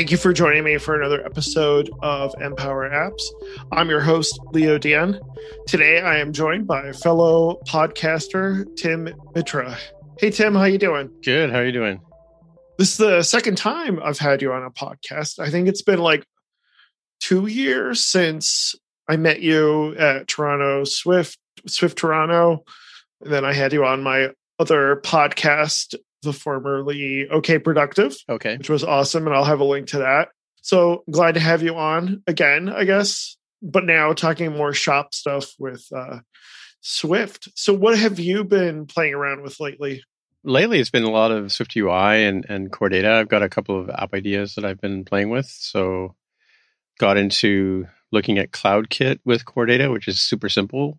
Thank you for joining me for another episode of Empower Apps. I'm your host, Leo Dion. Today I am joined by fellow podcaster Tim Mitra. Hey Tim, how you doing? Good. How are you doing? This is the second time I've had you on a podcast. I think it's been like two years since I met you at Toronto Swift, Swift Toronto. And then I had you on my other podcast, the formerly OK Productive. Okay. Which was awesome. And I'll have a link to that. So glad to have you on again, I guess. But now talking more shop stuff with uh, Swift. So what have you been playing around with lately? Lately, it's been a lot of Swift UI and, and Core Data. I've got a couple of app ideas that I've been playing with. So got into looking at CloudKit with Core Data, which is super simple.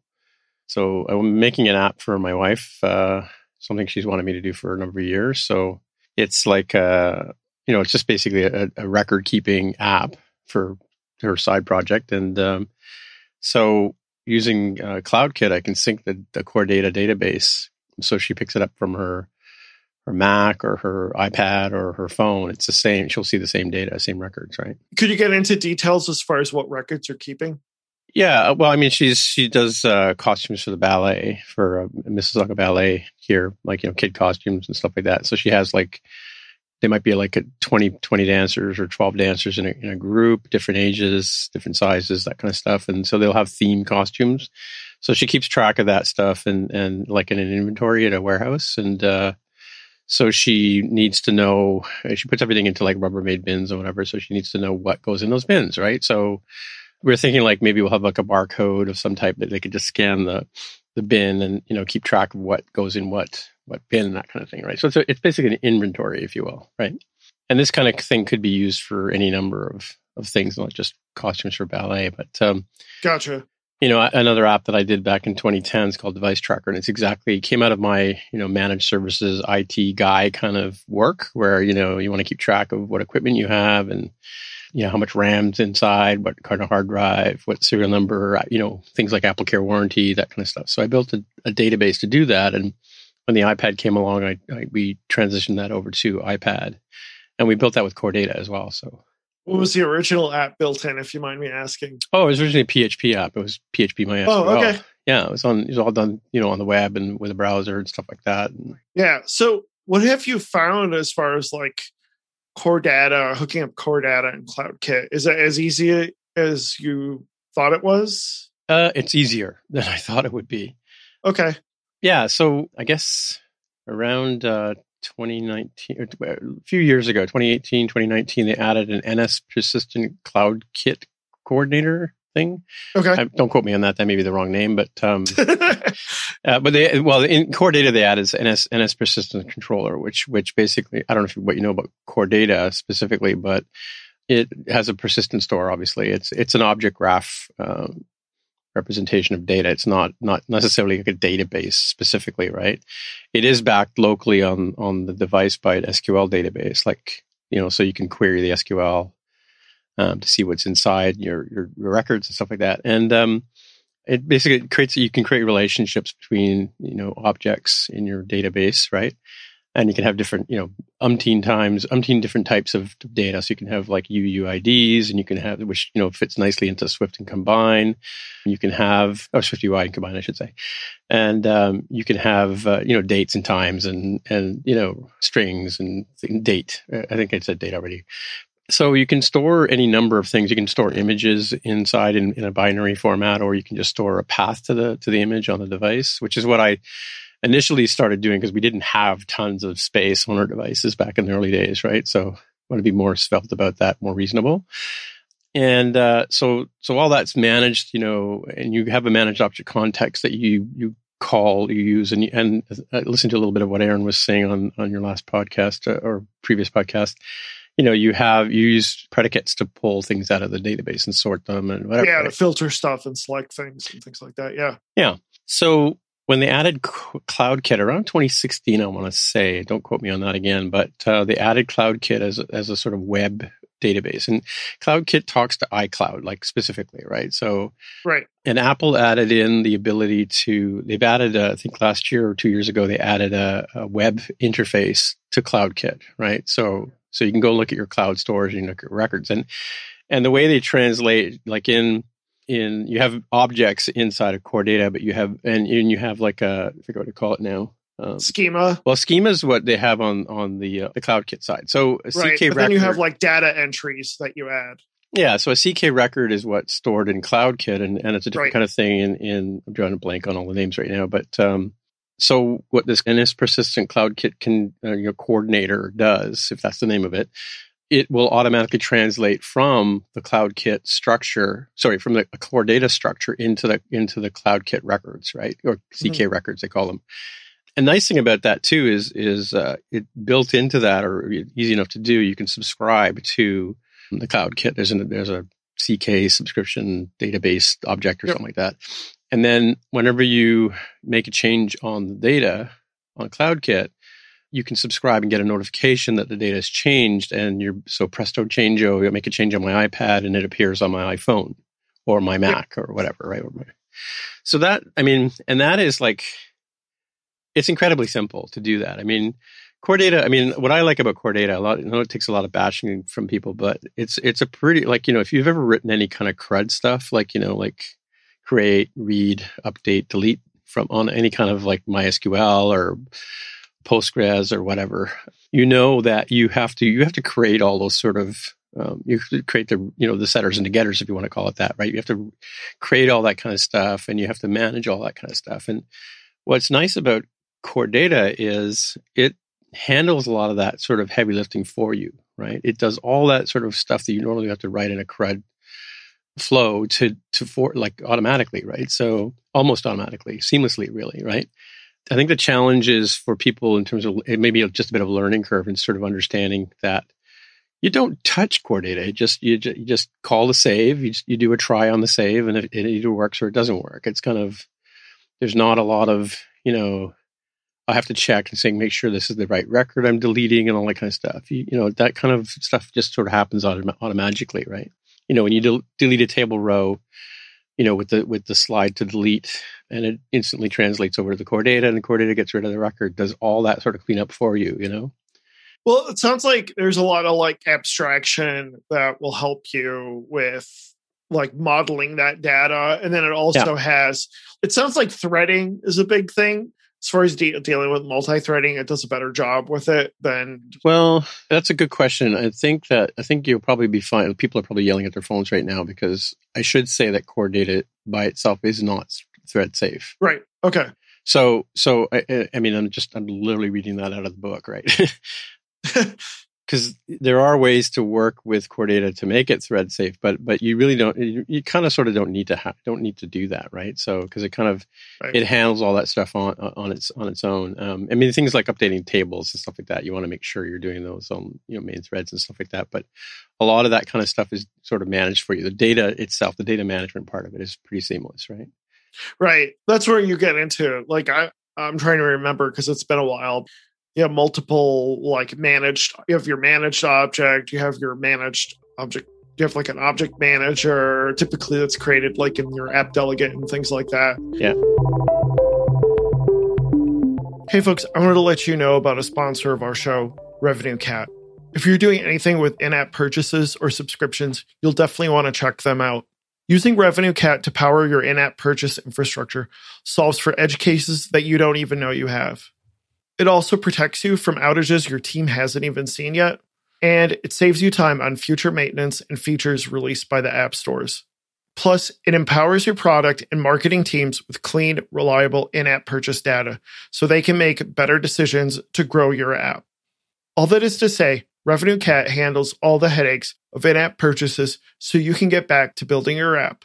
So I'm making an app for my wife. Uh, something she's wanted me to do for a number of years. So it's like, uh, you know, it's just basically a, a record keeping app for her side project. And um, so using uh, CloudKit, I can sync the, the core data database. So she picks it up from her her Mac or her iPad or her phone. It's the same. She'll see the same data, same records, right? Could you get into details as far as what records you're keeping? Yeah, uh, well, I mean, she's she does uh, costumes for the ballet for uh, Mississauga Ballet here, like you know, kid costumes and stuff like that. So she has like they might be like a 20, 20 dancers or twelve dancers in a, in a group, different ages, different sizes, that kind of stuff, and so they'll have theme costumes. So she keeps track of that stuff and and like in an inventory at a warehouse, and uh, so she needs to know. She puts everything into like Rubbermaid bins or whatever. So she needs to know what goes in those bins, right? So we are thinking like maybe we'll have like a barcode of some type that they could just scan the the bin and you know keep track of what goes in what what bin and that kind of thing, right? So it's a, it's basically an inventory, if you will, right? And this kind of thing could be used for any number of of things, not just costumes for ballet. But um, gotcha. You know, another app that I did back in 2010 is called Device Tracker, and it's exactly came out of my you know managed services IT guy kind of work, where you know you want to keep track of what equipment you have and you know, how much RAM's inside, what kind of hard drive, what serial number, you know, things like Apple Care warranty, that kind of stuff. So I built a, a database to do that. And when the iPad came along, I, I, we transitioned that over to iPad, and we built that with Core Data as well. So. What was the original app built in, if you mind me asking? Oh, it was originally a PHP app. It was PHP MySQL. Oh, okay. Yeah, it was on. It was all done, you know, on the web and with a browser and stuff like that. Yeah. So, what have you found as far as like core data, hooking up core data and CloudKit. Is it as easy as you thought it was? Uh, it's easier than I thought it would be. Okay. Yeah. So I guess around uh, 2019, a few years ago, 2018, 2019, they added an NS Persistent Cloud Kit coordinator thing. Okay. I, don't quote me on that. That may be the wrong name, but um, uh, but they well in core data they add is NS NS persistent controller, which which basically I don't know if, what you know about core data specifically, but it has a persistent store. Obviously, it's it's an object graph. Um, representation of data it's not not necessarily like a database specifically right it is backed locally on on the device by an sql database like you know so you can query the sql um, to see what's inside your, your, your records and stuff like that. And um, it basically creates you can create relationships between you know objects in your database, right? And you can have different you know umpteen times umpteen different types of data. So you can have like UUIDs, and you can have which you know fits nicely into Swift and Combine. You can have or Swift UI and Combine, I should say, and um, you can have uh, you know dates and times and and you know strings and date. I think I said date already, so you can store any number of things. You can store images inside in, in, a binary format, or you can just store a path to the to the image on the device, which is what I initially started doing because we didn't have tons of space on our devices back in the early days, right? So I want to be more svelte about that, more reasonable. And uh, so so all that's managed, you know, and you have a managed object context that you you call you use and and uh, listen to a little bit of what Aaron was saying on on your last podcast uh, or previous podcast you know, you have you use predicates to pull things out of the database and sort them and whatever. Yeah, to filter stuff and select things and things like that. Yeah. Yeah. So when they added CloudKit around 2016, I want to say, don't quote me on that again, but uh, they added CloudKit as a, as a sort of web database. And CloudKit talks to iCloud, like specifically, right? So, right. And Apple added in the ability to, they've added, I think last year or two years ago, they added a, a, web interface to CloudKit, right? So, so you can go look at your cloud storage and look at records. And, and the way they translate, like in, in, you have objects inside of core data, but you have, and, and you have like a, I forget what to call it now um, schema. Well, schema is what they have on on the uh, the CloudKit side. So a right, CK but then you have like data entries that you add. Yeah, so a CK record is what's stored in CloudKit, and, and it's a different right. kind of thing. In, in I'm drawing a blank on all the names right now, but um, so what this NS persistent CloudKit can uh, you know, coordinator does, if that's the name of it, it will automatically translate from the cloud kit structure, sorry, from the core data structure into the into the CloudKit records, right, or CK mm-hmm. records they call them a nice thing about that too is is uh, it built into that or easy enough to do. You can subscribe to the CloudKit. There's a there's a CK subscription database object or yep. something like that. And then whenever you make a change on the data on CloudKit, you can subscribe and get a notification that the data has changed. And you're so presto changeo, oh, you make a change on my iPad and it appears on my iPhone or my Mac or whatever, right? So that I mean, and that is like it's incredibly simple to do that. I mean, core data. I mean, what I like about core data, a lot. I know it takes a lot of bashing from people, but it's it's a pretty like you know if you've ever written any kind of CRUD stuff, like you know like create, read, update, delete from on any kind of like MySQL or Postgres or whatever, you know that you have to you have to create all those sort of um, you create the you know the setters and the getters if you want to call it that, right? You have to create all that kind of stuff, and you have to manage all that kind of stuff. And what's nice about core data is it handles a lot of that sort of heavy lifting for you, right? It does all that sort of stuff that you normally have to write in a CRUD flow to to for like automatically, right? So almost automatically, seamlessly, really, right? I think the challenge is for people in terms of maybe just a bit of a learning curve and sort of understanding that you don't touch core data. It just you, just you just call the save. You just, you do a try on the save, and it, it either works or it doesn't work. It's kind of there's not a lot of you know I have to check and saying, make sure this is the right record I'm deleting and all that kind of stuff. You, you know, that kind of stuff just sort of happens autom- automatically, right? You know, when you del- delete a table row, you know, with the with the slide to delete, and it instantly translates over to the core data, and the core data gets rid of the record, does all that sort of cleanup for you, you know. Well, it sounds like there's a lot of like abstraction that will help you with like modeling that data, and then it also yeah. has. It sounds like threading is a big thing as far as de- dealing with multi-threading, it does a better job with it than. Well, that's a good question. I think that I think you'll probably be fine. People are probably yelling at their phones right now because I should say that core data by itself is not thread safe. Right. Okay. So, so I, I mean, I'm just I'm literally reading that out of the book, right? because there are ways to work with core data to make it thread safe, but but you really don't. You, you kind of sort of don't need to ha- don't need to do that, right? So because it kind of right. it handles all that stuff on on its on its own. Um, I mean, things like updating tables and stuff like that. You want to make sure you're doing those on you know main threads and stuff like that. But a lot of that kind of stuff is sort of managed for you. The data itself, the data management part of it, is pretty seamless, right? Right. That's where you get into like I I'm trying to remember because it's been a while you have multiple like managed you have your managed object you have your managed object you have like an object manager typically that's created like in your app delegate and things like that. Yeah. Hey folks i wanted to let you know about a sponsor of our show RevenueCat if you're doing anything with in-app purchases or subscriptions you'll definitely want to check them out. Using RevenueCat to power your in app purchase infrastructure solves for edge cases that you don't even know you have. It also protects you from outages your team hasn't even seen yet, and it saves you time on future maintenance and features released by the app stores. Plus, it empowers your product and marketing teams with clean, reliable in app purchase data so they can make better decisions to grow your app. All that is to say, RevenueCat handles all the headaches of in app purchases so you can get back to building your app.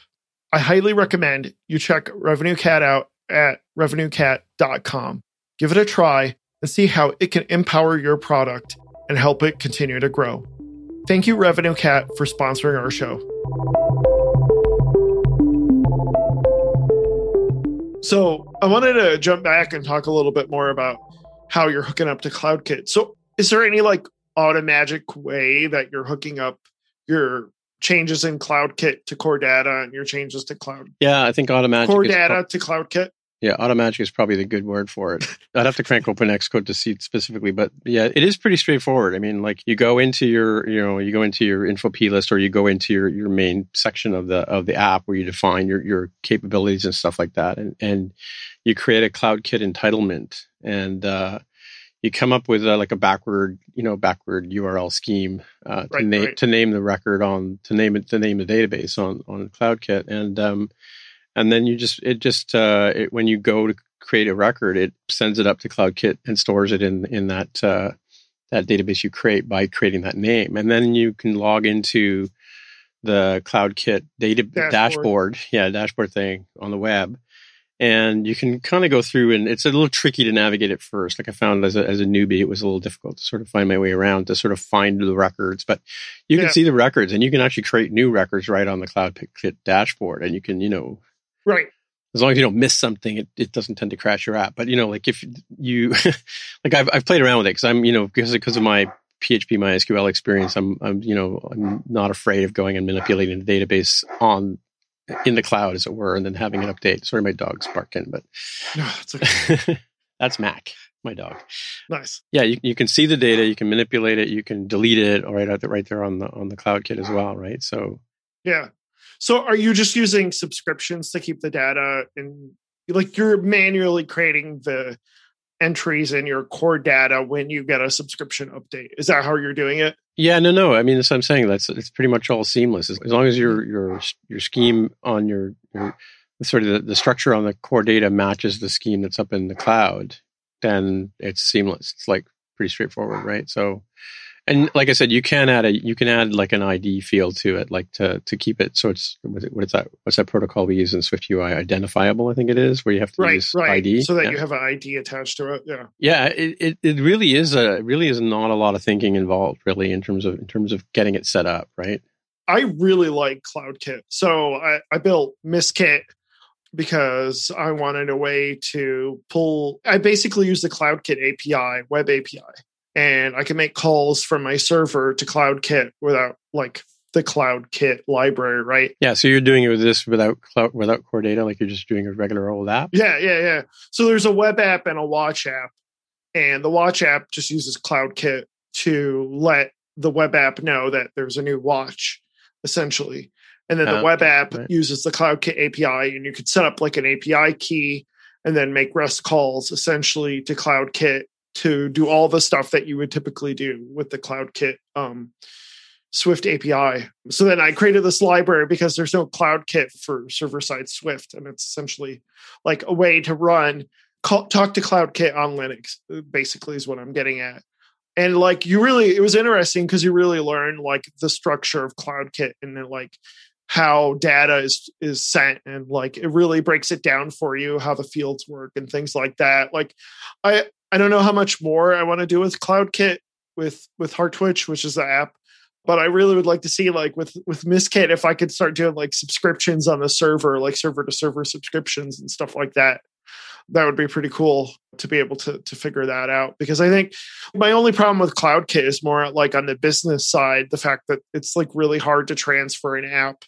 I highly recommend you check RevenueCat out at revenuecat.com. Give it a try and see how it can empower your product and help it continue to grow. Thank you, RevenueCat, for sponsoring our show. So, I wanted to jump back and talk a little bit more about how you're hooking up to CloudKit. So, is there any like automagic way that you're hooking up your changes in CloudKit to core data and your changes to cloud Yeah, I think Automagic core is pro- data to CloudKit. Yeah, Automagic is probably the good word for it. I'd have to crank open Xcode to see specifically, but yeah, it is pretty straightforward. I mean, like you go into your, you know, you go into your info P list or you go into your, your main section of the of the app where you define your your capabilities and stuff like that, and and you create a CloudKit entitlement, and uh, you come up with uh, like a backward, you know, backward URL scheme uh, to Right, name right. to name the record on to name it to name the database on on CloudKit, and um, and then you just it just uh, it, when you go to create a record, it sends it up to CloudKit and stores it in in that uh, that database you create by creating that name, and then you can log into the CloudKit data Dashboard. dashboard, yeah, dashboard thing on the web, and you can kind of go through and it's a little tricky to navigate at first. Like i found as a, as a newbie it was a little difficult to sort of find my way around to sort of find the records. But you can Yeah. see the records and you can actually create new records right on the cloudkit dashboard. And you can you know Right. as long as you don't miss something it, it doesn't tend to crash your app but you know like if you like i've, I've played around with it because i'm you know because, because of my php mysql experience i'm i'm you know i'm not afraid of going and manipulating the database on in the cloud as it were and then having an update sorry my dog's barking but No, it's okay. that's mac my dog nice. yeah you, you can see the data you can manipulate it you can delete it right out there right there on the on the cloud kit as well right so Yeah. So are you just using subscriptions to keep the data and like you're manually creating the entries in your core data when you get a subscription update? Is that how you're doing it? Yeah, no, no. I mean, what I'm saying. That's it's pretty much all seamless as, as long as your your your scheme on your, your sort of the, the structure on the core data matches the scheme that's up in the cloud. Then it's seamless. It's like pretty straightforward, right? So, and like I said, you can add a you can add like an ID field to it, like to to keep it. So it's what is- that? What's that protocol we use in Swift UI? Identifiable, I think it is, where you have to Right, use right. ID. So that yeah. you have an ID attached to it. Yeah. Yeah, it, it, it really is a really is not a lot of thinking involved, really, in terms of in terms of getting it set up, right? I really like CloudKit. So I, I built MistKit because I wanted a way to pull. I basically use the CloudKit API, web API, and I can make calls from my server to CloudKit without like the CloudKit library, right? Yeah, so you're doing it with this without cloud, without core data, like you're just doing a regular old app. Yeah, yeah, yeah. So there's a web app and a watch app, and the watch app just uses CloudKit to let the web app know that there's a new watch, essentially. And then the Ah, web app right. uses the CloudKit API, and you could set up like an API key and then make REST calls essentially to CloudKit to do all the stuff that you would typically do with the CloudKit um, Swift API. So then I created this library because there's no CloudKit for server side Swift, and it's essentially like a way to run call, talk to CloudKit on Linux. Basically, is what I'm getting at. And like you really, it was interesting because you really learn like the structure of CloudKit and then like how data is is sent and like it really breaks it down for you how the fields work and things like that. Like I I don't know how much more I want to do with CloudKit with with Heartwitch, which is the app but I really would like to see like with with MistKit if I could start doing like subscriptions on the server, like server to server subscriptions and stuff like that. That would be pretty cool to be able to to figure that out because I think my only problem with CloudKit is more like on the business side, the fact that it's like really hard to transfer an app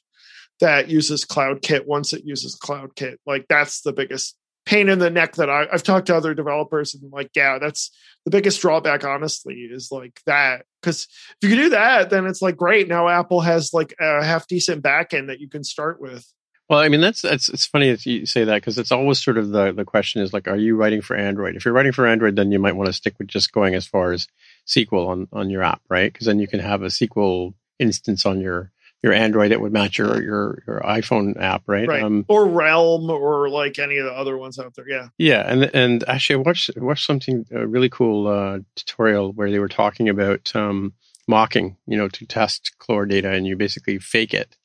that uses CloudKit once it uses CloudKit. Like that's the biggest pain in the neck that I, I've talked to other developers and like, yeah, that's the biggest drawback, honestly, is like that. Because if you can do that, then it's like great. Now Apple has like a half decent backend that you can start with. Well, I mean, that's that's it's funny that you say that because it's always sort of the the question is like, are you writing for Android? If you're writing for Android, then you might want to stick with just going as far as SQL on on your app, right? Because then you can have a SQL instance on your your Android that would match your your your iPhone app, right? Right. Um, or Realm or like any of the other ones out there. Yeah. Yeah, and and actually, I watched watched something a really cool uh, tutorial where they were talking about um, mocking, you know, to test Core data, and you basically fake it.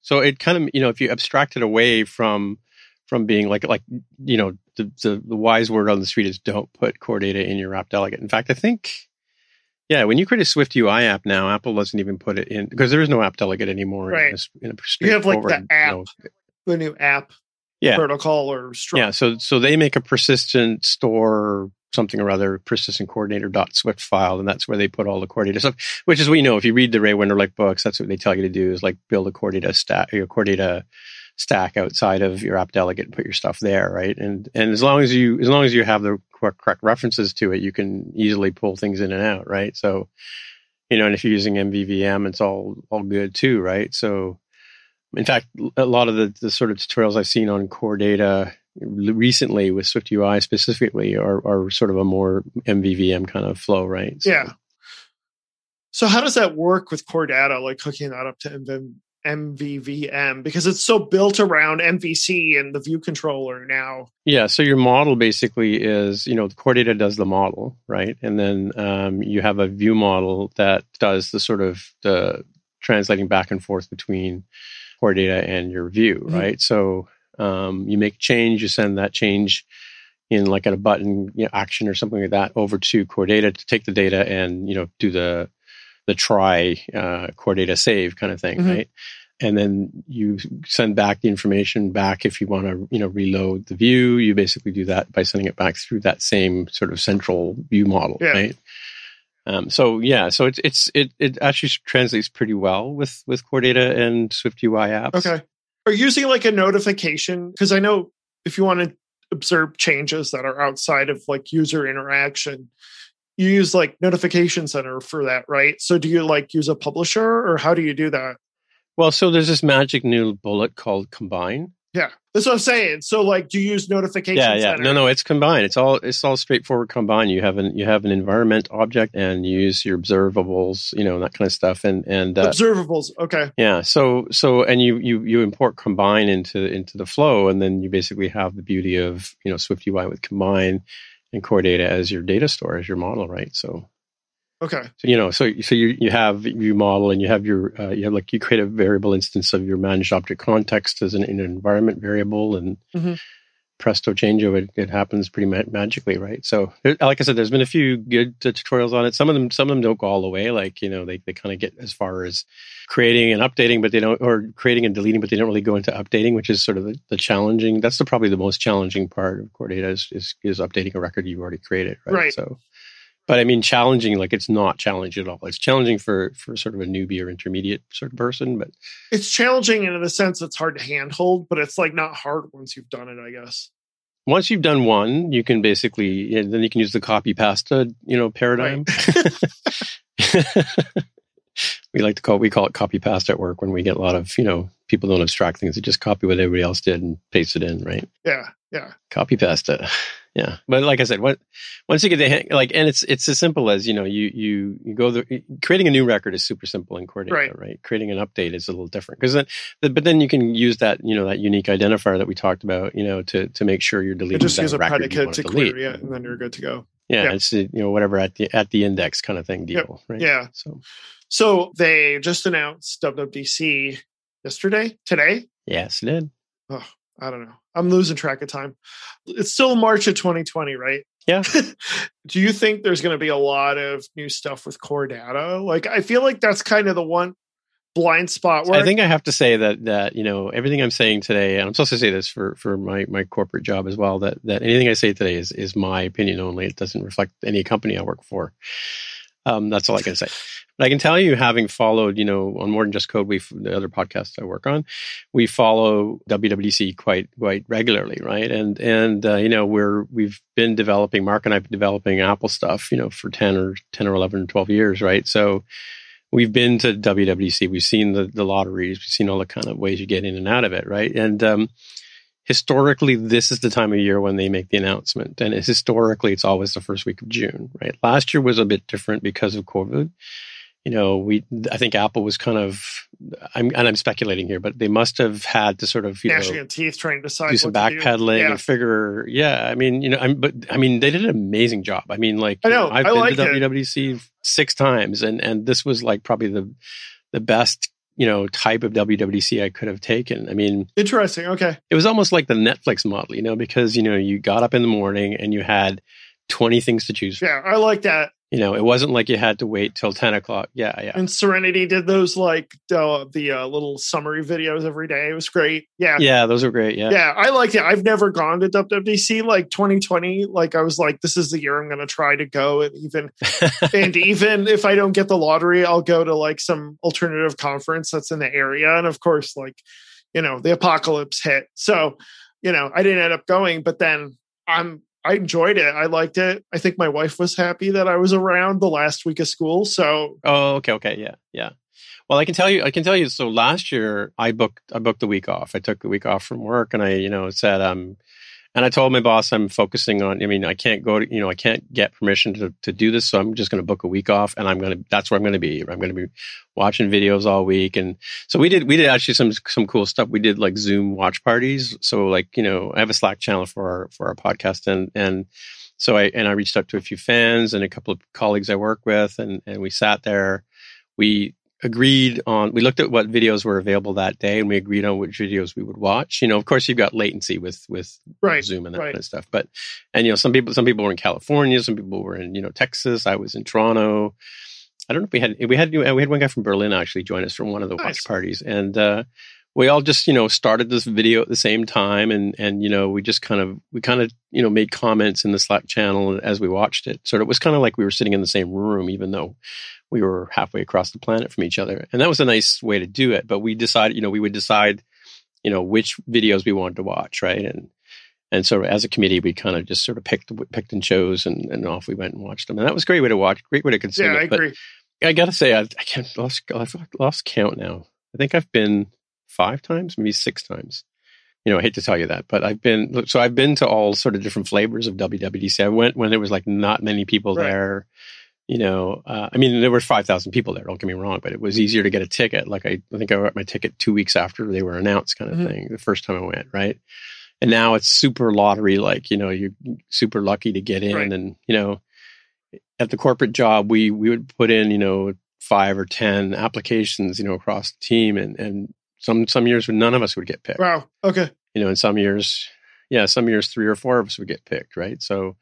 So it kind of, you know, if you abstract it away from from being like like you know the, the the wise word on the street is don't put core data in your app delegate. In fact, I think. Yeah, when you create a Swift UI app now, Apple doesn't even put it in because there is no app delegate anymore. Right. In a, in a You have, like, the app. know, The new app. yeah. protocol or struct. Yeah, so so they make a persistent store something or other persistent coordinator dot swift file and that's where they put all the coordinator stuff which is we know if you read the ray wenderlich books that's what they tell you to do is like build a coordinator stack your coordinator stack outside of your app delegate and put your stuff there right and and as long as you as long as you have the correct references to it you can easily pull things in and out right so you know and if you're using mvvm it's all all good too right so in fact a lot of the, the sort of tutorials i've seen on core data recently with Swift UI specifically are, are sort of a more MVVM kind of flow, right? So, yeah. So how does that work with core data, like hooking that up to MV, MVVM? Because it's so built around MVC and the view controller now. Yeah. So your model basically is, you know, the core data does the model, right? And then um, you have a view model that does the sort of the translating back and forth between core data and your view, mm-hmm. right? So um, you make change, you send that change in like at a button you know, action or something like that over to core data to take the data and you know do the the try uh, core data save kind of thing, mm-hmm. right? And then you send back the information back if you want to you know reload the view. You basically do that by sending it back through that same sort of central view model, yeah. right? Um, so yeah, so it's it's it it actually translates pretty well with with core data and Swift UI apps. Okay or using like a notification because i know if you want to observe changes that are outside of like user interaction you use like notification center for that right so do you like use a publisher or how do you do that well so there's this magic new bullet called combine yeah, that's what I'm saying. So, like, do you use notification Yeah, yeah. Center? No, no, it's combined. It's all it's all straightforward combine You have an you have an environment object and you use your observables, you know, that kind of stuff. And and uh, observables, okay. Yeah. So so and you you you import combine into into the flow, and then you basically have the beauty of you know Swift UI with combine and core data as your data store as your model, right? So Okay. So you know, so so you you have you model and you have your uh, you have like you create a variable instance of your managed object context as an, an environment variable and mm-hmm. Presto changeo it, it happens pretty ma- magically, right? So like I said, there's been a few good tutorials on it. Some of them some of them don't go all the way. Like you know, they they kind of get as far as creating and updating, but they don't or creating and deleting, but they don't really go into updating, which is sort of the, the challenging. That's the probably the most challenging part of core data is, is is updating a record you've already created, right? right. So but I mean, challenging like it's not challenging at all. It's challenging for for sort of a newbie or intermediate sort of person, but it's challenging in the sense it's hard to handhold, but it's like not hard once you've done it. I guess once you've done one, you can basically then you can use the copy pasta you know paradigm. Right. we like to call we call it copy pasta at work when we get a lot of you know people don't abstract things; they just copy what everybody else did and paste it in, right? Yeah, yeah. Copy pasta. Yeah, but like I said, what, once you get the hang, like, and it's it's as simple as you know, you you you go the creating a new record is super simple in Core right? right? Creating an update is a little different because then, but then you can use that you know that unique identifier that we talked about, you know, to to make sure you're deleting. it just use a predicate to delete. clear, yeah, and then you're good to go. Yeah, yeah, it's you know whatever at the at the index kind of thing deal, yep. right? Yeah. So, so they just announced WWDC yesterday, today. Yes, it did. Oh, I don't know. I'm losing track of time. It's still March of 2020, right? Yeah. Do you think there's going to be a lot of new stuff with core data? Like, I feel like that's kind of the one blind spot. Where I think I have to say that that you know everything I'm saying today, and I'm supposed to say this for for my my corporate job as well. That that anything I say today is is my opinion only. It doesn't reflect any company I work for. Um, that's all I can say. But I can tell you, having followed, you know, on more than just code, we the other podcasts I work on, we follow WWDC quite quite regularly, right? And and uh, you know, we're we've been developing. Mark and I've been developing Apple stuff, you know, for ten or ten or 11, or 12 years, right? So we've been to WWDC. We've seen the the lotteries. We've seen all the kind of ways you get in and out of it, right? And um, historically this is the time of year when they make the announcement. And historically it's always the first week of june right? Last year was a bit different because of covid. You know we i think apple was kind of i'm and i'm speculating here but they must have had to sort of you gnashing know, teeth trying to decide do some backpedaling yeah. and figure yeah i mean you know i'm but i mean they did an amazing job. I mean like i know, i've I been like to wwdc six times and and this was like probably the the best you know type of WWDC I could have taken. I mean, interesting. Okay, it was almost like the Netflix model, you know, because you know you got up in the morning and you had twenty things to choose. From. Yeah, I like that. You know, it wasn't like you had to wait till 10 o'clock. Yeah, yeah. And Serenity did those like uh, the uh, little summary videos every day. It was great. Yeah. Yeah, those were great. Yeah. Yeah, I liked it. I've never gone to WWDC like 2020. Like I was like, this is the year I'm going to try to go. And even, and even if I don't get the lottery, I'll go to like some alternative conference that's in the area. And of course, like, you know, the apocalypse hit. So, you know, I didn't end up going, but then I'm I enjoyed it. I liked it. I think my wife was happy that I was around the last week of school. So Oh, okay, okay, yeah, yeah. Well, I can tell you, I can tell you. So last year, I booked, I booked the week off. I took the week off from work, and I, you know, said, um, and I told my boss I'm focusing on. I mean, I can't go to, you know, I can't get permission to to do this, so I'm just going to book a week off, and I'm going to. That's where I'm going to be. I'm going to be watching videos all week, and so we did. We did actually some some cool stuff. We did like Zoom watch parties. So like, you know, I have a Slack channel for our for our podcast, and and so I and I reached out to a few fans and a couple of colleagues I work with, and and we sat there. We agreed on we looked at what videos were available that day and we agreed on which videos we would watch you know of course you've got latency with with right, zoom and that right. kind of stuff but and you know some people some people were in california some people were in you know texas i was in toronto i don't know if we had we had we had one guy from berlin actually join us from one of the Nice. watch parties and uh we all just you know started this video at the same time and and you know we just kind of we kind of you know made comments in the slack channel as we watched it so it was kind of like we were sitting in the same room even though we were halfway across the planet from each other and that was a nice way to do it but we decided you know we would decide you know which videos we wanted to watch right and and so as a committee we kind of just sort of picked picked and chose and, and off we went and watched them and that was a great way to watch great way to consume yeah, I it but. I gotta say, I, I can't lost I've lost count now. I think I've been five times, maybe six times. You know, I hate to tell you that, but I've been so I've been to all sort of different flavors of WWDC. I went when there was like not many people Right. there. You know, uh, I mean, there were five thousand people there. Don't get me wrong, but it was easier to get a ticket. Like I, I think I got my ticket two weeks after they were announced, kind of Mhm. thing. The first time I went, right? And now it's super lottery. Like you know, you're super lucky to get in, Right. and you know, at the corporate job, we we would put in you know five or ten applications you know across the team, and and some some years when none of us would get picked. Wow. Okay. You know, in some years, yeah, some years three or four of us would get picked, right? So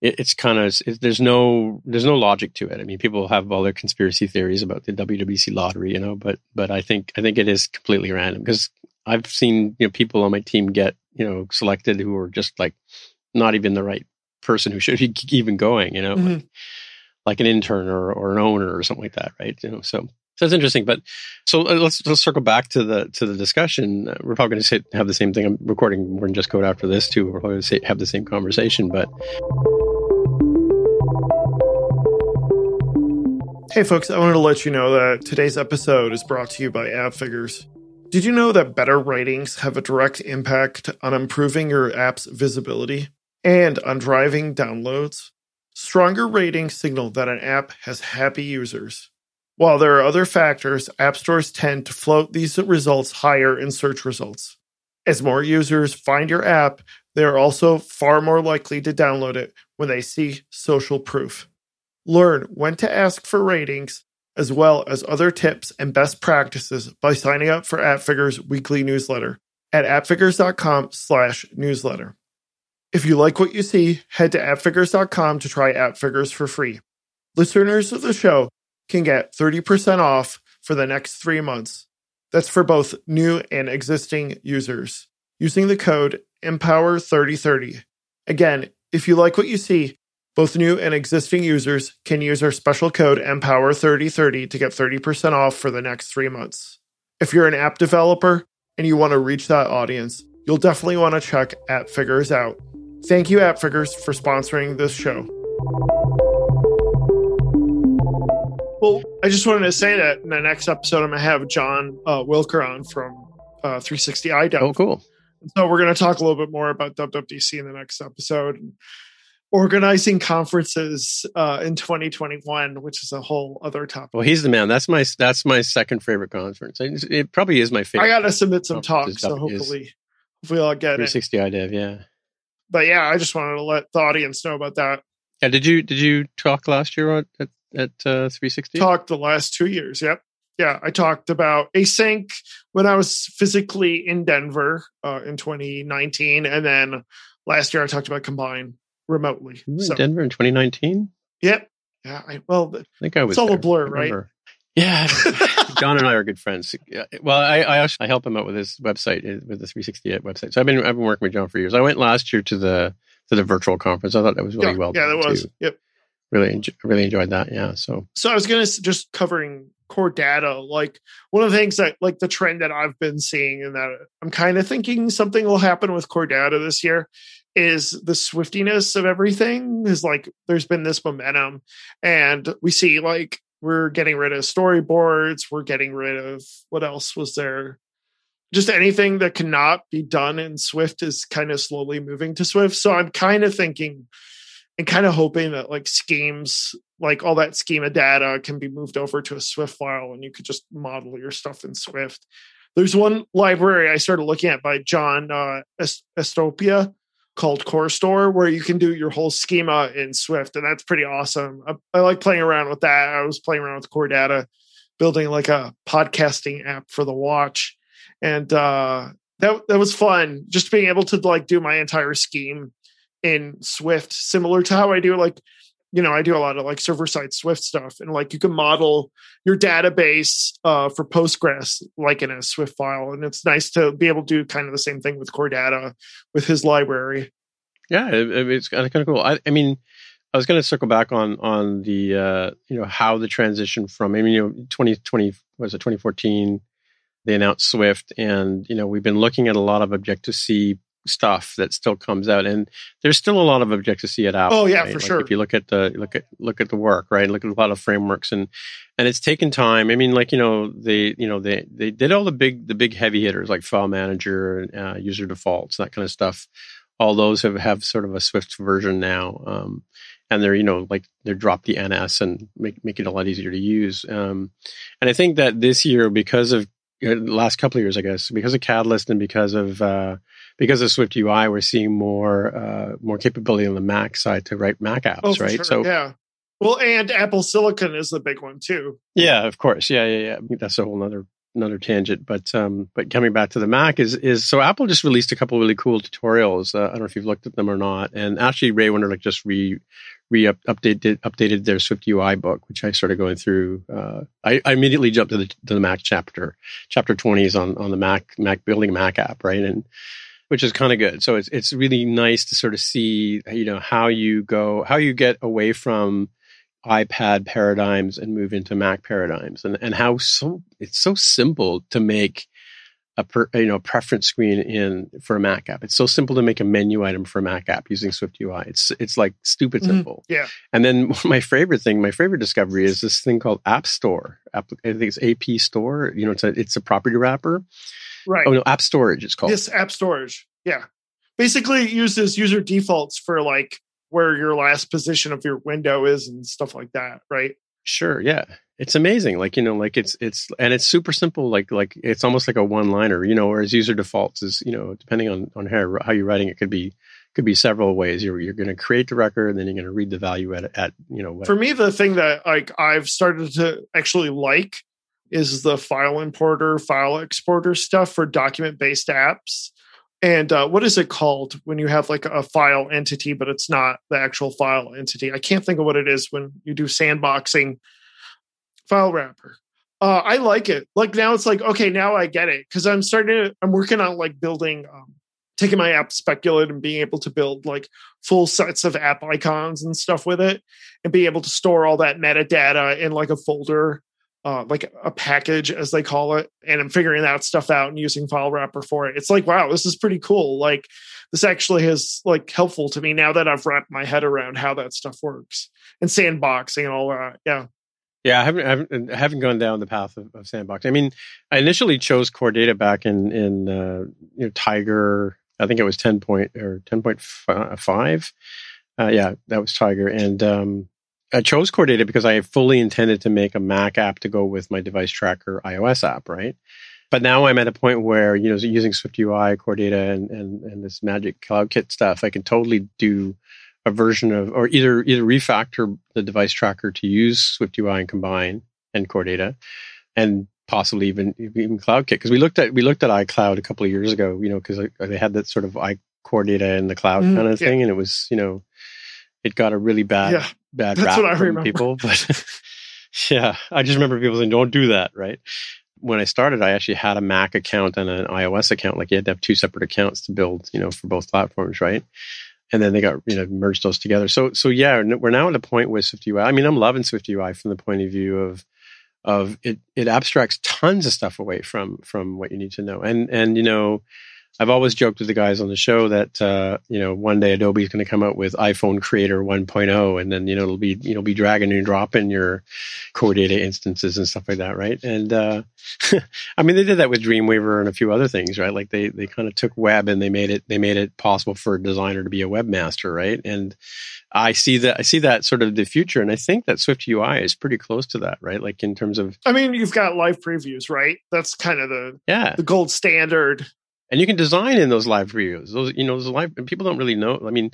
it, it's kind of it, there's no there's no logic to it. I mean, people have all their conspiracy theories about the WWDC lottery, you know, but but I think I think it is completely random because I've seen you know people on my team get you know selected who are just like not even the right person who should be even going, you know, Mhm. like, like an intern or, or an owner or something like that, right? You know, so so interesting. But so uh, let's let's circle back to the to the discussion. Uh, We're probably going to say have the same thing. I'm recording more than just code after this too. We're probably going to say have the same conversation, but Hey, folks, I wanted to let you know that today's episode is brought to you by AppFigures. Did you know that better ratings have a direct impact on improving your app's visibility and on driving downloads? Stronger ratings signal that an app has happy users. While there are other factors, app stores tend to float these results higher in search results. As more users find your app, they are also far more likely to download it when they see social proof. Learn when to ask for ratings, as well as other tips and best practices by signing up for AppFigures weekly newsletter at appfigures.com slash newsletter. If you like what you see, head to appfigures.com to try AppFigures for free. Listeners of the show can get 30% off for the next three months. That's for both new and existing users using the code EMPOWER3030. Again, if you like what you see, both new and existing users can use our special code EMPOWER3030 to get 30% off for the next three months. If you're an app developer and you want to reach that audience, you'll definitely want to check App Figures out. Thank you, App Figures, for sponsoring this show. Well, I just wanted to say that in the next episode, I'm going to have John uh, Wilker on from uh, 360 iDev. oh, cool. So we're going to talk a little bit more about WWDC in the next episode. Organizing conferences uh, in 2021, which is a whole other topic. Well, he's the man. That's my that's my second favorite conference. It, it probably is my favorite. I got to submit some talks, so hopefully, hopefully I'll get it. 360 iDev. Yeah. But yeah, I just wanted to let the audience know about that. Yeah. Did you did you talk last year at at, uh, 360? Talked the last two years. Yep. Yeah, I talked about async when I was physically in Denver uh, in 2019, and then last year I talked about combine remotely. Were in Denver in 2019. yep, Yeah, I, well, I think I was. it's all there. a blur, right? Yeah, John and I are good friends. Well, I I, also, I help him out with his website uh, with the 368 website. So I've been I've been working with John for years. I went last year to the to the virtual conference. I thought that was really yeah, well yeah, that was. too. Yep. Really really enjoyed that. Yeah. So So I was gonna just covering core data. Like one of the things that, like the trend that I've been seeing, and that I'm kind of thinking something will happen with core data this year, is the swiftiness of everything. Is like there's been this momentum, and we see like we're getting rid of storyboards. We're getting rid of what else was there? Just anything that cannot be done in Swift is kind of slowly moving to Swift. So I'm kind of thinking and kind of hoping that like schemes like all that schema data can be moved over to a swift file and you could just model your stuff in swift. There's one library i started looking at by john uh, Estropia called CoreStore where you can do your whole schema in swift and that's pretty awesome. I, I like playing around with that. I was playing around with core data building like a podcasting app for the watch and uh that that was fun. Just being able to like do my entire scheme in Swift, similar to how I do like, you know, I do a lot of like server side Swift stuff, and like you can model your database uh, for Postgres like in a Swift file, and it's nice to be able to do kind of the same thing with Core Data with his library. yeah, it, it- it's kind of cool. I, I mean, I was going to circle back on on the uh, you know how the transition from I mean you know 2020 was it 2014 they announced Swift and you know we've been looking at a lot of Objective C stuff that still comes out and there's still a lot of Objective C at Apple. Oh, yeah, right? for Like, sure. If you look at the look at look at the work right, look at a lot of frameworks and and it's taken time. I mean, like you know they you know they they did all the big the big heavy hitters like File Manager, uh, user defaults, that kind of stuff all those have, have sort of a Swift version now. Um, and they're, you know, like they're drop the NS and make, make it a lot easier to use. Um, and I think that this year, because of last couple of years, I guess, because of Catalyst and because of, uh, because of Swift UI, we're seeing more, uh, more capability on the Mac side to write Mac apps, Oh, right? sure. So yeah. Well, and Apple Silicon is the big one too. Yeah, of course. Yeah, yeah, yeah. That's a whole other another tangent. But um, but coming back to the Mac is is so Apple just released a couple really cool tutorials. Uh, I don't know if you've looked at them or not. And actually, Ray Wenderlich just re re updated updated their Swift UI book, which I started going through. Uh, I, I immediately jumped to the to the Mac chapter. Chapter twenty is on on the Mac Mac building Mac app, right? And which is kind of good. So it's it's really nice to sort of see you know how you go how you get away from iPad paradigms and move into Mac paradigms, and and how so it's so simple to make a per, you know preference screen in for a Mac app. It's so simple to make a menu item for a Mac app using Swift UI. It's it's like stupid Mhm. simple. Yeah. And then my favorite thing, my favorite discovery is this thing called App Store. App, I think it's AP Store. You know, it's a it's a property wrapper. Right. Oh no, App Storage. It's called. This app storage. Yeah. Basically it uses user defaults for like where your last position of your window is and stuff like that, right? Sure, yeah. It's amazing. Like, you know, like it's it's and it's super simple, like like it's almost like a one liner, you know, whereas user defaults is, you know, depending on on how, how you're writing it could be could be several ways. You're you're gonna create the record and then you're gonna read the value at at you know what For me, the thing that like I've started to actually like is the file importer, file exporter stuff for document based apps. And uh, what is it called when you have like a file entity, but it's not the actual file entity? I can't think of what it is when you do sandboxing file wrapper. Uh, I like it. Like now it's like, okay, now I get it. Cause I'm starting to, I'm working on like building, um, taking my app Speculid and being able to build like full sets of app icons and stuff with it and be able to store all that metadata in like a folder, uh, like a package as they call it. And I'm figuring that stuff out and using file wrapper for it. It's like, wow, this is pretty cool. Like this actually is like helpful to me now that I've wrapped my head around how that stuff works and sandboxing and all that. Yeah. Yeah, I haven't, I haven't I haven't gone down the path of, of sandbox. I mean, I initially chose core data back in in uh, you know Tiger. I think it was ten point or ten point five. Uh, yeah, that was Tiger, and um, I chose core data because I fully intended to make a Mac app to go with my device tracker iOS app, right? But now I'm at a point where you know using Swift UI, core data, and and, and this Magic Cloud Kit stuff, I can totally do a version of or either either refactor the device tracker to use Swift UI and combine and core data and possibly even even CloudKit because we looked at we looked at iCloud a couple of years ago you know because they had that sort of i core data in the cloud Mhm, kind of yeah. thing and it was you know it got a really bad Yeah, bad that's rap what I from remember. people. But yeah, I just remember people saying, "Don't do that." Right. When I started, I actually had a Mac account and an iOS account. Like you had to have two separate accounts to build, you know, for both platforms, right? And then they got you know merged those together. So so yeah, we're now at a point with SwiftUI. I mean, I'm loving SwiftUI from the point of view of of it. It abstracts tons of stuff away from from what you need to know. And and you know, I've always joked with the guys on the show that uh, you know one day Adobe's going to come out with iPhone Creator 1.0, and then you know it'll be you know be dragging and dropping your core data instances and stuff like that, right? And uh, I mean they did that with Dreamweaver and a few other things, right? Like they they kind of took web and they made it they made it possible for a designer to be a webmaster, right? And I see that I see that sort of the future, and I think that Swift UI is pretty close to that, right? Like in terms of I mean, you've got live previews, right? That's kind of the yeah, the gold standard. And you can design in those live videos. Those, you know, those live people don't really know. I mean,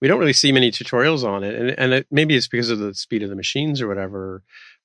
we don't really see many tutorials on it, and and it, maybe it's because of the speed of the machines or whatever.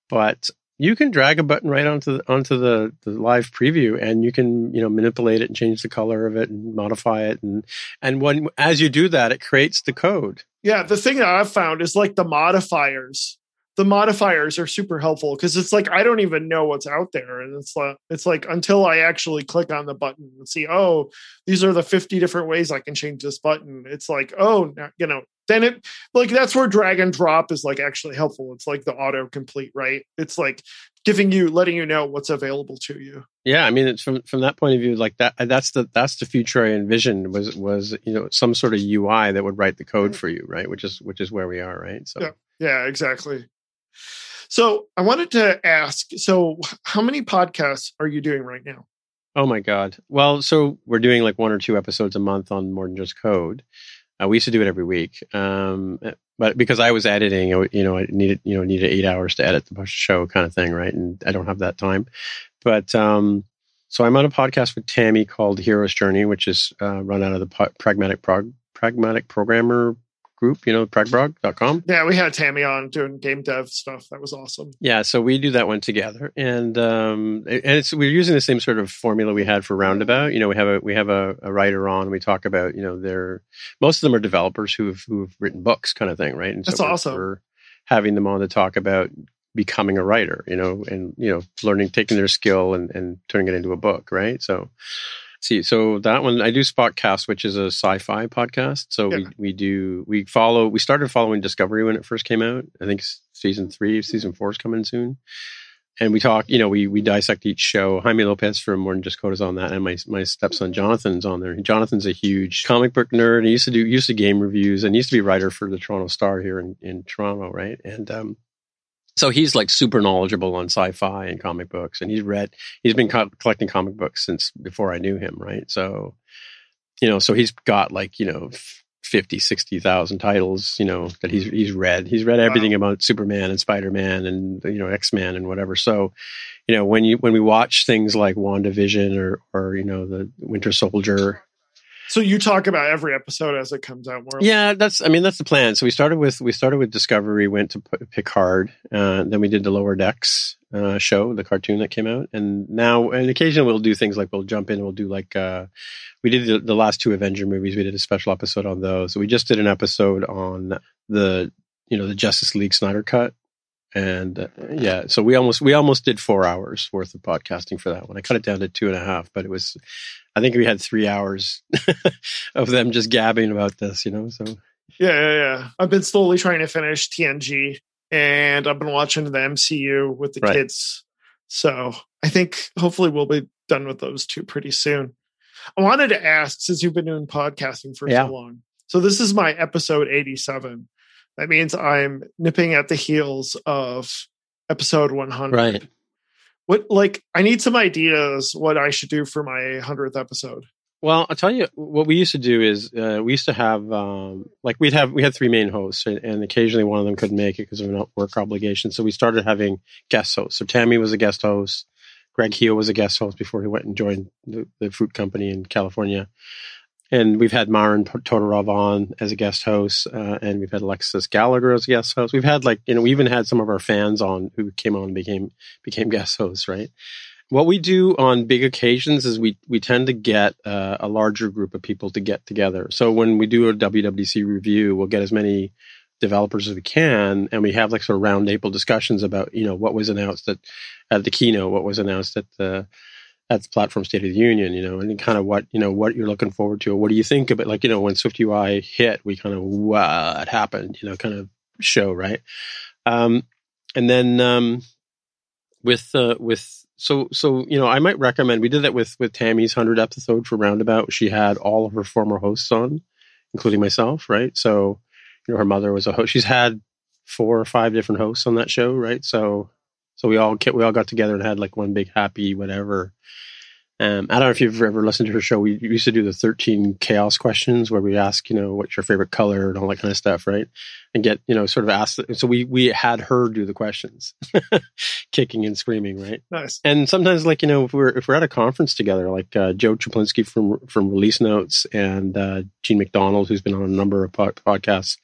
But you can drag a button right onto the, onto the, the live preview, and you can you know manipulate it and change the color of it and modify it, and and when as you do that, it creates the code. Yeah, the thing that I've found is like the modifiers. The modifiers are super helpful because it's like I don't even know what's out there, and it's like it's like until I actually click on the button and see, oh, these are the fifty different ways I can change this button. It's like, oh, you know, then it like that's where drag and drop is like actually helpful. It's like the auto complete, right? It's like giving you, letting you know what's available to you. Yeah, I mean, it's from from that point of view, like that. That's the that's the future I envisioned was was you know some sort of UI that would write the code mm-hmm. for you, right? Which is which is where we are, right? So Yeah. Yeah, exactly. So I wanted to ask, so how many podcasts are you doing right now? Oh my God. Well, so we're doing like one or two episodes a month on more than just code. Uh, we used to do it every week, um, but because I was editing, you know, I needed you know needed eight hours to edit the show, kind of thing, right? And I don't have that time. But um, so I'm on a podcast with Tammy called Hero's Journey, which is uh, run out of the po- Pragmatic Prog- Pragmatic Programmer group, you know, pragprog.com. Yeah, we had Tammy on doing game dev stuff. That was awesome. Yeah, so we do that one together, and um, and it's we're using the same sort of formula we had for Roundabout. You know, we have a we have a, a writer on. We talk about you know their most of them are developers who've who've written books, kind of thing, right? And That's we're- awesome. We're having them on to talk about becoming a writer, you know, and you know, learning, taking their skill and and turning it into a book, right? So. See, so that one I do Spotcast, which is a sci-fi podcast. So Yeah. we, we do we follow. We started following Discovery when it first came out. I think season three, season four is coming soon. And we talk, you know, we we dissect each show. Jaime Lopez from More Than Just Code is on that, and my my stepson Jonathan's on there. Jonathan's a huge comic book nerd. He used to do used to game reviews and he used to be a writer for the Toronto Star here in, in Toronto, right? And um, so he's like super knowledgeable on sci-fi and comic books, and he's read he's been co- collecting comic books since before I knew him, right? So, you know, so he's got like, you know, 50, 60,000 titles, you know, that he's he's read. He's read everything about Superman and Spider-Man and you know, X-Men and whatever. So, you know, when you when we watch things like WandaVision or or you know, the Winter Soldier So you talk about every episode as it comes out more. yeah, that's. I mean, that's the plan. So we started with we started with Discovery, went to Picard, uh, then we did the Lower Decks uh, show, the cartoon that came out, and now and occasionally we'll do things like we'll jump in, we'll do like uh, we did the, the last two Avenger movies. We did a special episode on those. So we just did an episode on the you know the Justice League Snyder cut. And uh, yeah, so we almost we almost did four hours worth of podcasting for that one. I cut it down to two and a half, but it was, I think we had three hours of them just gabbing about this, you know. So Yeah, yeah, yeah. I've been slowly trying to finish TNG and I've been watching the MCU with the Right. kids. So I think hopefully we'll be done with those two pretty soon. I wanted to ask since you've been doing podcasting for Yeah. so long. So this is my episode 87. That means I'm nipping at the heels of episode 100. Right. What like I need some ideas what I should do for my 100th episode. Well, I'll tell you what we used to do is uh, we used to have um, like we'd have we had three main hosts, and, and occasionally one of them couldn't make it because of an work obligation. So we started having guest hosts. So Tammy was a guest host. Greg Heo was a guest host before he went and joined the, the fruit company in California. And we've had Marin Todorov on as a guest host, uh, and we've had Alexis Gallagher as a guest host. We've had like you know we even had some of our fans on who came on and became became guest hosts, right? What we do on big occasions is we we tend to get uh, a larger group of people to get together. So when we do a WWDC review, we'll get as many developers as we can, and we have like sort of roundtable discussions about you know what was announced at at the keynote, what was announced at the at the platform State of the Union, you know, and kind of what you know what you're looking forward to, or what do you think about like you know when Swift UI hit, we kind of what happened, you know, kind of show right, um, and then um, with uh, with so so you know I might recommend we did that with with Tammy's hundred episode for Roundabout. She had all of her former hosts on, including myself, right? So you know her mother was a host. She's had four or five different hosts on that show, right? So so we all we all got together and had like one big happy whatever um, I don't know if you've ever listened to her show. We used to do the 13 chaos questions where we ask, you know, what's your favorite color and all that kind of stuff, right? And get, you know, sort of asked. So we we had her do the questions, kicking and screaming, right? Nice. And sometimes, like you know, if we're if we're at a conference together, like uh, Joe Cieplinski from from Release Notes and uh, Gene McDonald, who's been on a number of podcasts,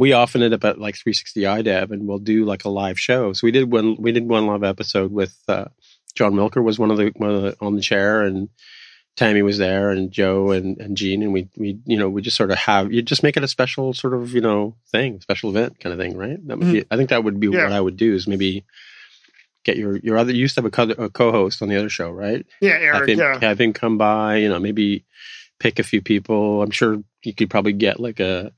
we often end up at like 360 iDev and we'll do like a live show. So we did one we did one live episode with. Uh, John Wilker was one of the one of the on the chair, and Tammy was there, and Joe and and Gene, and we we you know we just sort of have you just make it a special sort of you know thing, special event kind of thing, right? That would mm-hmm. be, I think that would be yeah. what I would do is maybe get your your other you used to have a, co- a co-host on the other show, right? Yeah, Eric. Have him, yeah. have him come by, you know, maybe pick a few people. I'm sure you could probably get like a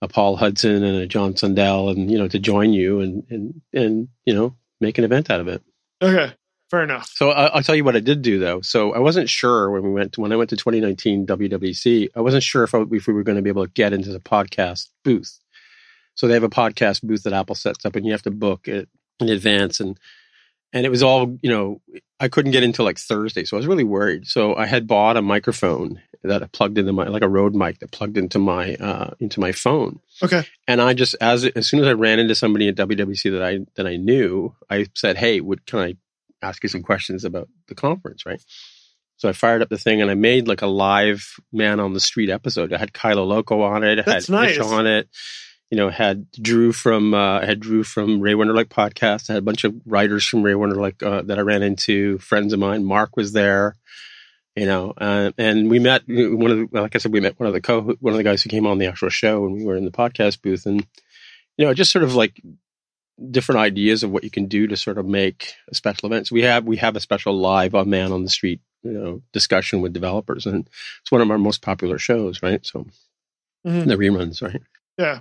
a Paul Hudson and a John Sundell, and you know, to join you and and and you know, make an event out of it. Okay. Fair enough. So I, will tell you what I did do though. So I wasn't sure when we went to, when I went to 2019 WWDC. I wasn't sure if, I, if we were going to be able to get into the podcast booth. So they have a podcast booth that Apple sets up, and you have to book it in advance. And and it was all you know. I couldn't get into like Thursday, so I was really worried. So I had bought a microphone that I plugged into my like a Rode mic that plugged into my uh, into my phone. Okay. And I just as as soon as I ran into somebody at WWDC that I that I knew, I said, "Hey, would can I ask you some questions about the conference, right? So I fired up the thing and I made like a live man on the street episode. I had Kilo Loco on it. I That's had nice. on it. You know, had Drew from uh, had Drew from Ray Wenderlich podcast. I had a bunch of writers from Ray Wenderlich uh, that I ran into. Friends of mine. Mark was there. You know, uh, and we met one of the, like I said, we met one of the co one of the guys who came on the actual show, and we were in the podcast booth, and you know, just sort of like different ideas of what you can do to sort of make a special events. So we have we have a special live on man on the street, you know, discussion with developers, and it's one of our most popular shows, right? So mm-hmm. the reruns, right? Yeah.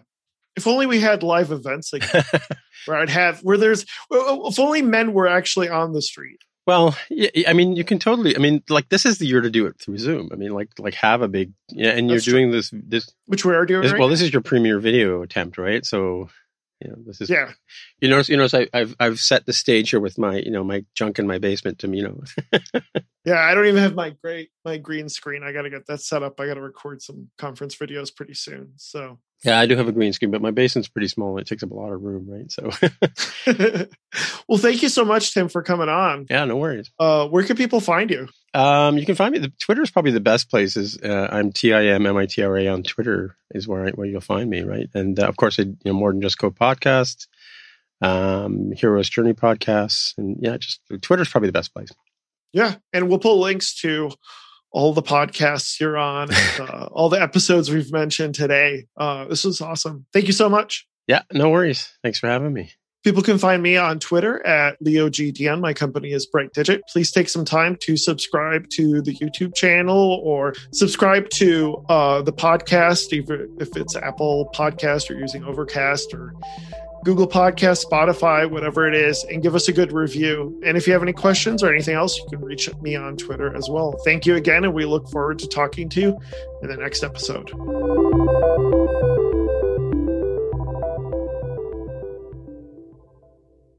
If only we had live events like where I'd have where there's uh, if only men were actually on the street. Well, yeah, I mean, you can totally. I mean, like this is the year to do it through Zoom. I mean, like like have a big yeah, and you're doing this this which we are doing. This, right? Well, this is your premiere video attempt, right? So you know, this is yeah. You notice, you notice, I, I've I've set the stage here with my you know my junk in my basement to you know. yeah, I don't even have my great my green screen. I got to get that set up. I got to record some conference videos pretty soon. So yeah, I do have a green screen, but my basement's pretty small. It takes up a lot of room, right? So, well, thank you so much, Tim, for coming on. Yeah, no worries. Uh, where can people find you? Um, you can find me. The Twitter is probably the best place. Is uh, I'm T I M M I T R A on Twitter is where I, where you'll find me, right? And uh, of course, I, you know, more than just code podcast, um, Heroes Journey podcasts, and yeah, just Twitter is probably the best place. Yeah, and we'll pull links to all the podcasts you're on, uh, all the episodes we've mentioned today. Uh, this was awesome. Thank you so much. Yeah, no worries. Thanks for having me. People can find me on Twitter at leogdion. My company is Bright Digit. Please take some time to subscribe to the YouTube channel or subscribe to uh, the podcast, even if it's Apple Podcast or using Overcast or Google Podcast, Spotify, whatever it is, and give us a good review. And if you have any questions or anything else, you can reach me on Twitter as well. Thank you again, and we look forward to talking to you in the next episode.